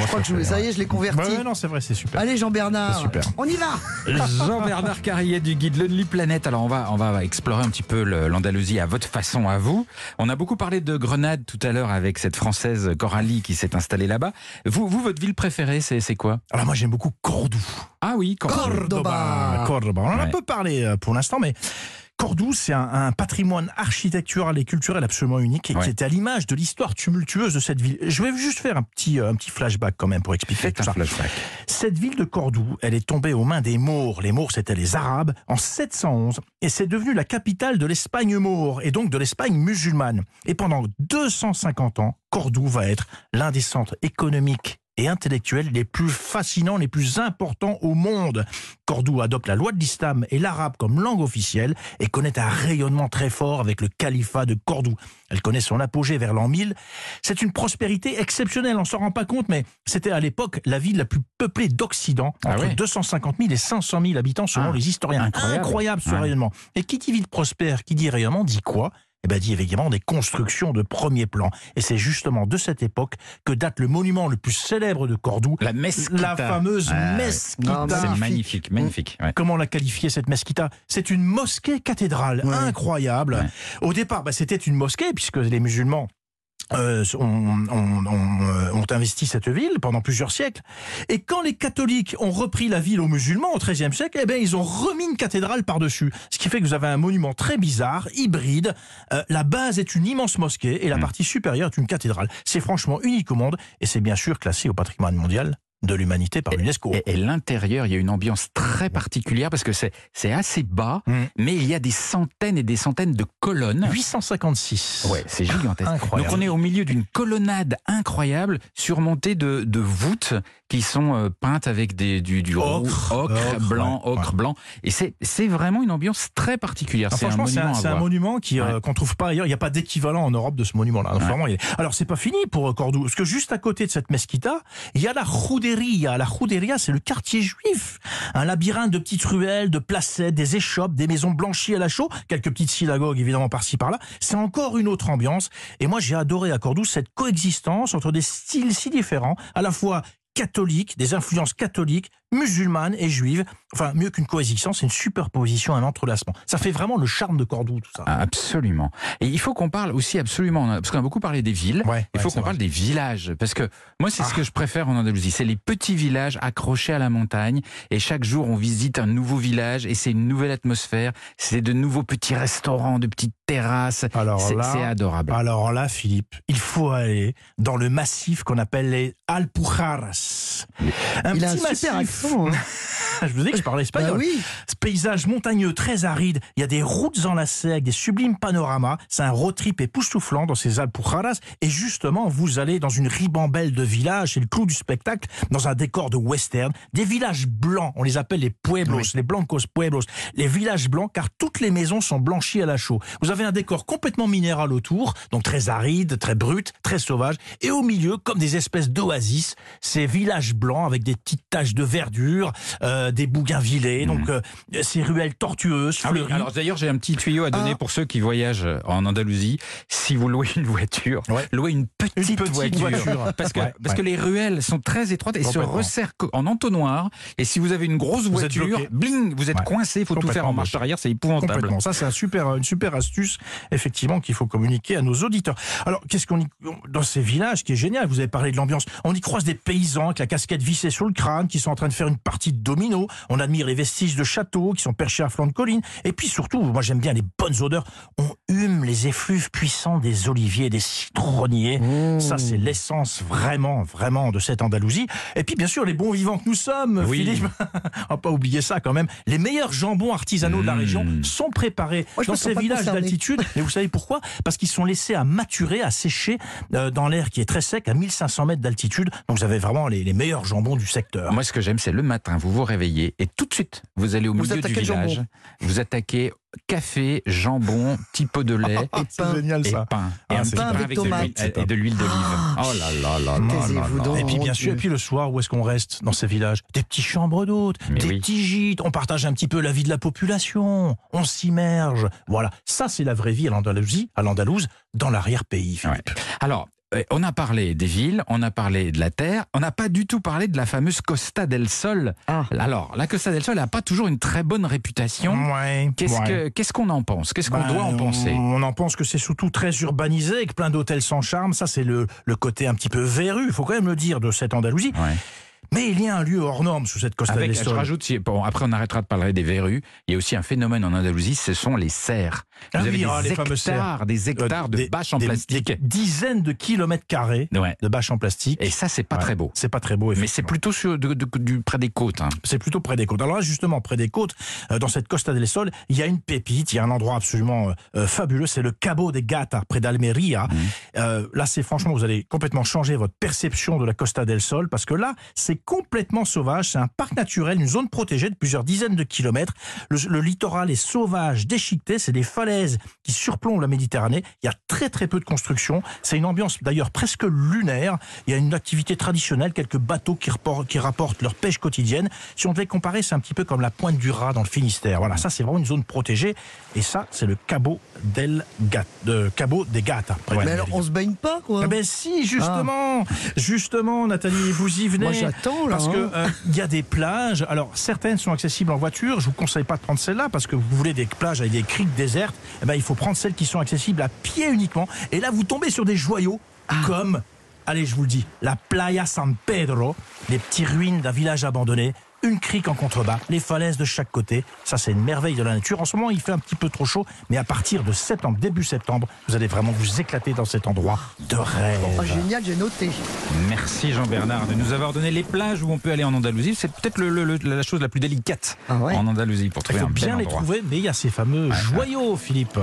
Je crois que je- ça y est, je l'ai converti. Ouais, ouais, non, c'est vrai, c'est super. Allez Jean-Bernard, C'est super. on y va Jean-Bernard Carrier du guide Lonely Planet. Alors on va on va explorer un petit peu l'Andalousie à votre façon à vous. On a beaucoup parlé de Grenade tout à l'heure avec cette française Coralie qui s'est installée là-bas. Vous vous votre ville préférée c'est c'est quoi? Alors moi j'aime beaucoup Cordoue. Ah oui, Cordoue. Cordoba. Cordoba. On en a Ouais. peu parlé euh, pour l'instant, mais Cordoue, c'est un, un patrimoine architectural et culturel absolument unique et Ouais. qui était à l'image de l'histoire tumultueuse de cette ville. Je vais juste faire un petit, euh, un petit flashback quand même pour expliquer tout ça. flashback. Cette ville de Cordoue, elle est tombée aux mains des Maures. Les Maures, c'était les Arabes, en 711, et c'est devenu la capitale de l'Espagne maure, et donc de l'Espagne musulmane. Et pendant 250 ans, Cordoue va être l'un des centres économiques et intellectuels les plus fascinants, les plus importants au monde. Cordoue adopte la loi de l'islam et l'arabe comme langue officielle et connaît un rayonnement très fort avec le califat de Cordoue. Elle connaît son apogée vers l'an 1000. C'est une prospérité exceptionnelle, on s'en rend pas compte, mais c'était à l'époque la ville la plus peuplée d'Occident, Ah entre ouais 250 000 et 500 000 habitants selon Ah, les historiens. incroyable. ce Ouais. rayonnement. Et qui dit ville prospère, qui dit rayonnement, dit quoi? Eh ben, dit évidemment des constructions de premier plan. Et c'est justement de cette époque que date le monument le plus célèbre de Cordoue, La mesquita. la fameuse Ouais. mesquita. C'est magnifique. magnifique, magnifique. ouais. Comment la qualifier cette mesquita? C'est une mosquée cathédrale Ouais. incroyable. Ouais. Au départ, bah, c'était une mosquée puisque les musulmans euh, ont, ont- euh, ont investi cette ville pendant plusieurs siècles. Et quand les catholiques ont repris la ville aux musulmans au XIIIe siècle, eh ben, ils ont remis une cathédrale par-dessus. Ce qui fait que vous avez un monument très bizarre, hybride. Euh, la base est une immense mosquée et la Mm. partie supérieure est une cathédrale. C'est franchement unique au monde et c'est bien sûr classé au patrimoine mondial de l'humanité par l'UNESCO. Et, et l'intérieur, il y a une ambiance très particulière parce que c'est assez bas, Mm. mais il y a des centaines et des centaines de colonnes. 856. Ouais, c'est gigantesque. Incroyable. Donc on est au milieu d'une colonnade incroyable surmontée de, de voûtes qui sont euh, peintes avec des, du, du roux- Ocre, blanc, ouais, ocre, ouais. blanc. Et c'est vraiment une ambiance très particulière. Ah, C'est un franchement, c'est monument un, c'est un voir. monument euh, qu'on trouve pas ailleurs. Il n'y a pas d'équivalent en Europe de ce monument-là. Ouais. vraiment, il est- Alors, c'est pas fini pour euh, Cordoue, parce que juste à côté de cette mesquita, il y a la La Juderia, c'est le quartier juif. Un labyrinthe de petites ruelles, de placettes, des échoppes, des maisons blanchies à la chaux, quelques petites synagogues évidemment par-ci par-là. C'est encore une autre ambiance. Et moi, j'ai adoré à Cordoue cette coexistence entre des styles si différents, à la fois catholiques, des influences catholiques, musulmanes et juives. Enfin, mieux qu'une coexistence, c'est une superposition, un entrelacement. Ça fait vraiment le charme de Cordoue, tout ça. Ah, Absolument. Et il faut qu'on parle aussi absolument, parce qu'on a beaucoup parlé des villes, Ouais, il faut qu'on parle des villages. Parce que moi, c'est ce Ah. que je préfère en Andalousie. C'est les petits villages accrochés à la montagne. Et chaque jour, on visite un nouveau village et c'est une nouvelle atmosphère. C'est de nouveaux petits restaurants, de petites terrasses. Alors C'est adorable. alors là, Philippe, il faut aller dans le massif qu'on appelle les Alpujarras. Un Il a un petit super massif. accent. Hein. Je vous ai dit que je parlais Bah espagnol. oui, Ce paysage montagneux très aride, il y a des routes enlacées avec des sublimes panoramas. C'est un road trip époustouflant dans ces Alpujarras. Et justement, vous allez dans une ribambelle de villages, c'est le clou du spectacle, dans un décor de western. Des villages blancs, on les appelle les pueblos, les blancos pueblos. Les villages blancs, car toutes les maisons sont blanchies à la chaux. Vous avez un décor complètement minéral autour, donc très aride, très brut, très sauvage. Et au milieu, comme des espèces d'oasis, ces villages blancs avec des petites taches de verdure, euh, des bougainvillés, donc euh, ces ruelles tortueuses, Ah oui, alors d'ailleurs, j'ai un petit tuyau à donner Ah. pour ceux qui voyagent en Andalousie. Si vous louez une voiture, Ouais. louez une petite, Une petite voiture. Parce, que, Ouais, parce ouais. que les ruelles sont très étroites et se resserrent en entonnoir. Et si vous avez une grosse voiture, bling, vous êtes coincé. Il faut tout faire en marche arrière. C'est épouvantable. Complètement. Ça, c'est un super, une super astuce, effectivement, qu'il faut communiquer à nos auditeurs. Alors, qu'est-ce qu'on y, dans ces villages, qui est génial, vous avez parlé de l'ambiance, on y croise des paysans avec la casquette vissée sur le crâne, qui sont en train de faire une partie de domino. On admire les vestiges de châteaux qui sont perchés à flanc de colline. Et puis surtout, moi j'aime bien les bonnes odeurs. On hume les effluves puissants des oliviers, des citronniers. Ça, c'est l'essence vraiment, vraiment de cette Andalousie. Et puis, bien sûr, les bons vivants que nous sommes, Oui. Philippe. on va pas oublier ça quand même. Les meilleurs jambons artisanaux de la Mmh. région sont préparés Moi, dans ces villages d'altitude. Mais vous savez pourquoi? Parce qu'ils sont laissés à maturer, à sécher euh, dans l'air qui est très sec, à 1500 mètres d'altitude. Donc, vous avez vraiment les, les meilleurs jambons du secteur. Moi, ce que j'aime, c'est le matin, vous vous réveillez et tout de suite, vous allez au Vous milieu du village. jambon. Vous attaquez café, jambon, petit pot de lait et C'est pain. génial et ça. pain. Ah, et un c'est petit pain pain avec de et de l'huile d'olive. Ah. Oh là là là là. Et puis Oh, bien sûr, et puis le soir, où est-ce qu'on reste dans ces villages? Des petits chambres d'hôtes, des oui. petits gîtes, on partage un petit peu la vie de la population, on s'immerge. Voilà, ça c'est la vraie vie à l'Andalousie, à l'Andalouse, dans l'arrière-pays. Alors, on a parlé des villes, on a parlé de la terre, on n'a pas du tout parlé de la fameuse Costa del Sol. Ah. Alors, la Costa del Sol n'a pas toujours une très bonne réputation. Ouais, Qu'est-ce ouais. qu'on en pense? Qu'est-ce qu'on Ben, doit en penser? On en pense que c'est surtout très urbanisé, avec plein d'hôtels sans charme. Ça, c'est le, le côté un petit peu verru, il faut quand même le dire, de cette Andalousie. Ouais. Mais il y a un lieu hors norme sous cette Costa Avec, del je Sol. rajoute, si- bon, après on arrêtera de parler des verrues, il y a aussi un phénomène en Andalousie, ce sont les serres. Ah Vous oui, avez ah, les des fameuses serres. hectares, des Euh, hectares de des- bâches en des- plastique. des dizaines de kilomètres carrés Ouais. de bâches en plastique. Et ça, c'est pas Ouais, très beau. C'est pas très beau, Mais c'est plutôt sur, de- de- du, près des côtes. hein. C'est plutôt près des côtes. Alors là, justement, près des côtes, euh, dans cette Costa del Sol, il y a une pépite, il y a un endroit absolument euh, euh, fabuleux, c'est le Cabo de Gata, près d'Almeria. Euh, là, c'est franchement, vous allez complètement changer votre perception de la Costa del Sol, parce que là, c'est complètement sauvage, c'est un parc naturel, une zone protégée de plusieurs dizaines de kilomètres. Le, le littoral est sauvage, déchiqueté, c'est des falaises qui surplombent la Méditerranée. Il y a très très peu de construction. C'est une ambiance d'ailleurs presque lunaire. Il y a une activité traditionnelle, quelques bateaux qui, rapportent leur pêche quotidienne. Si on devait comparer, c'est un petit peu comme la pointe du rat dans le Finistère. Voilà, ça c'est vraiment une zone protégée. Et ça, c'est le Cabo del Gat, de Cabo des Gata. Mais alors, on se baigne pas, quoi. Eh ben si, justement, justement, Nathalie, vous y venez. Moi, là, Parce hein. que euh, il y a des plages. Alors certaines sont accessibles en voiture. Je vous conseille pas de prendre celle-là parce que vous voulez des plages avec des criques désertes. Eh ben il faut prendre celles qui sont accessibles à pied uniquement. Et là, vous tombez sur des joyaux Ah. comme, allez, je vous le dis, la Playa San Pedro, les petites ruines d'un village abandonné. Une crique en contrebas, les falaises de chaque côté. Ça, c'est une merveille de la nature. En ce moment, il fait un petit peu trop chaud, mais à partir de septembre, début septembre, vous allez vraiment vous éclater dans cet endroit de rêve. Ah, génial, j'ai noté. Merci Jean-Bernard de nous avoir donné les plages où on peut aller en Andalousie. C'est peut-être le- le- le- la chose la plus délicate Ah ouais en Andalousie pour Il trouver faut un bel bien les endroit. trouver, mais il y a ces fameux joyaux, Philippe.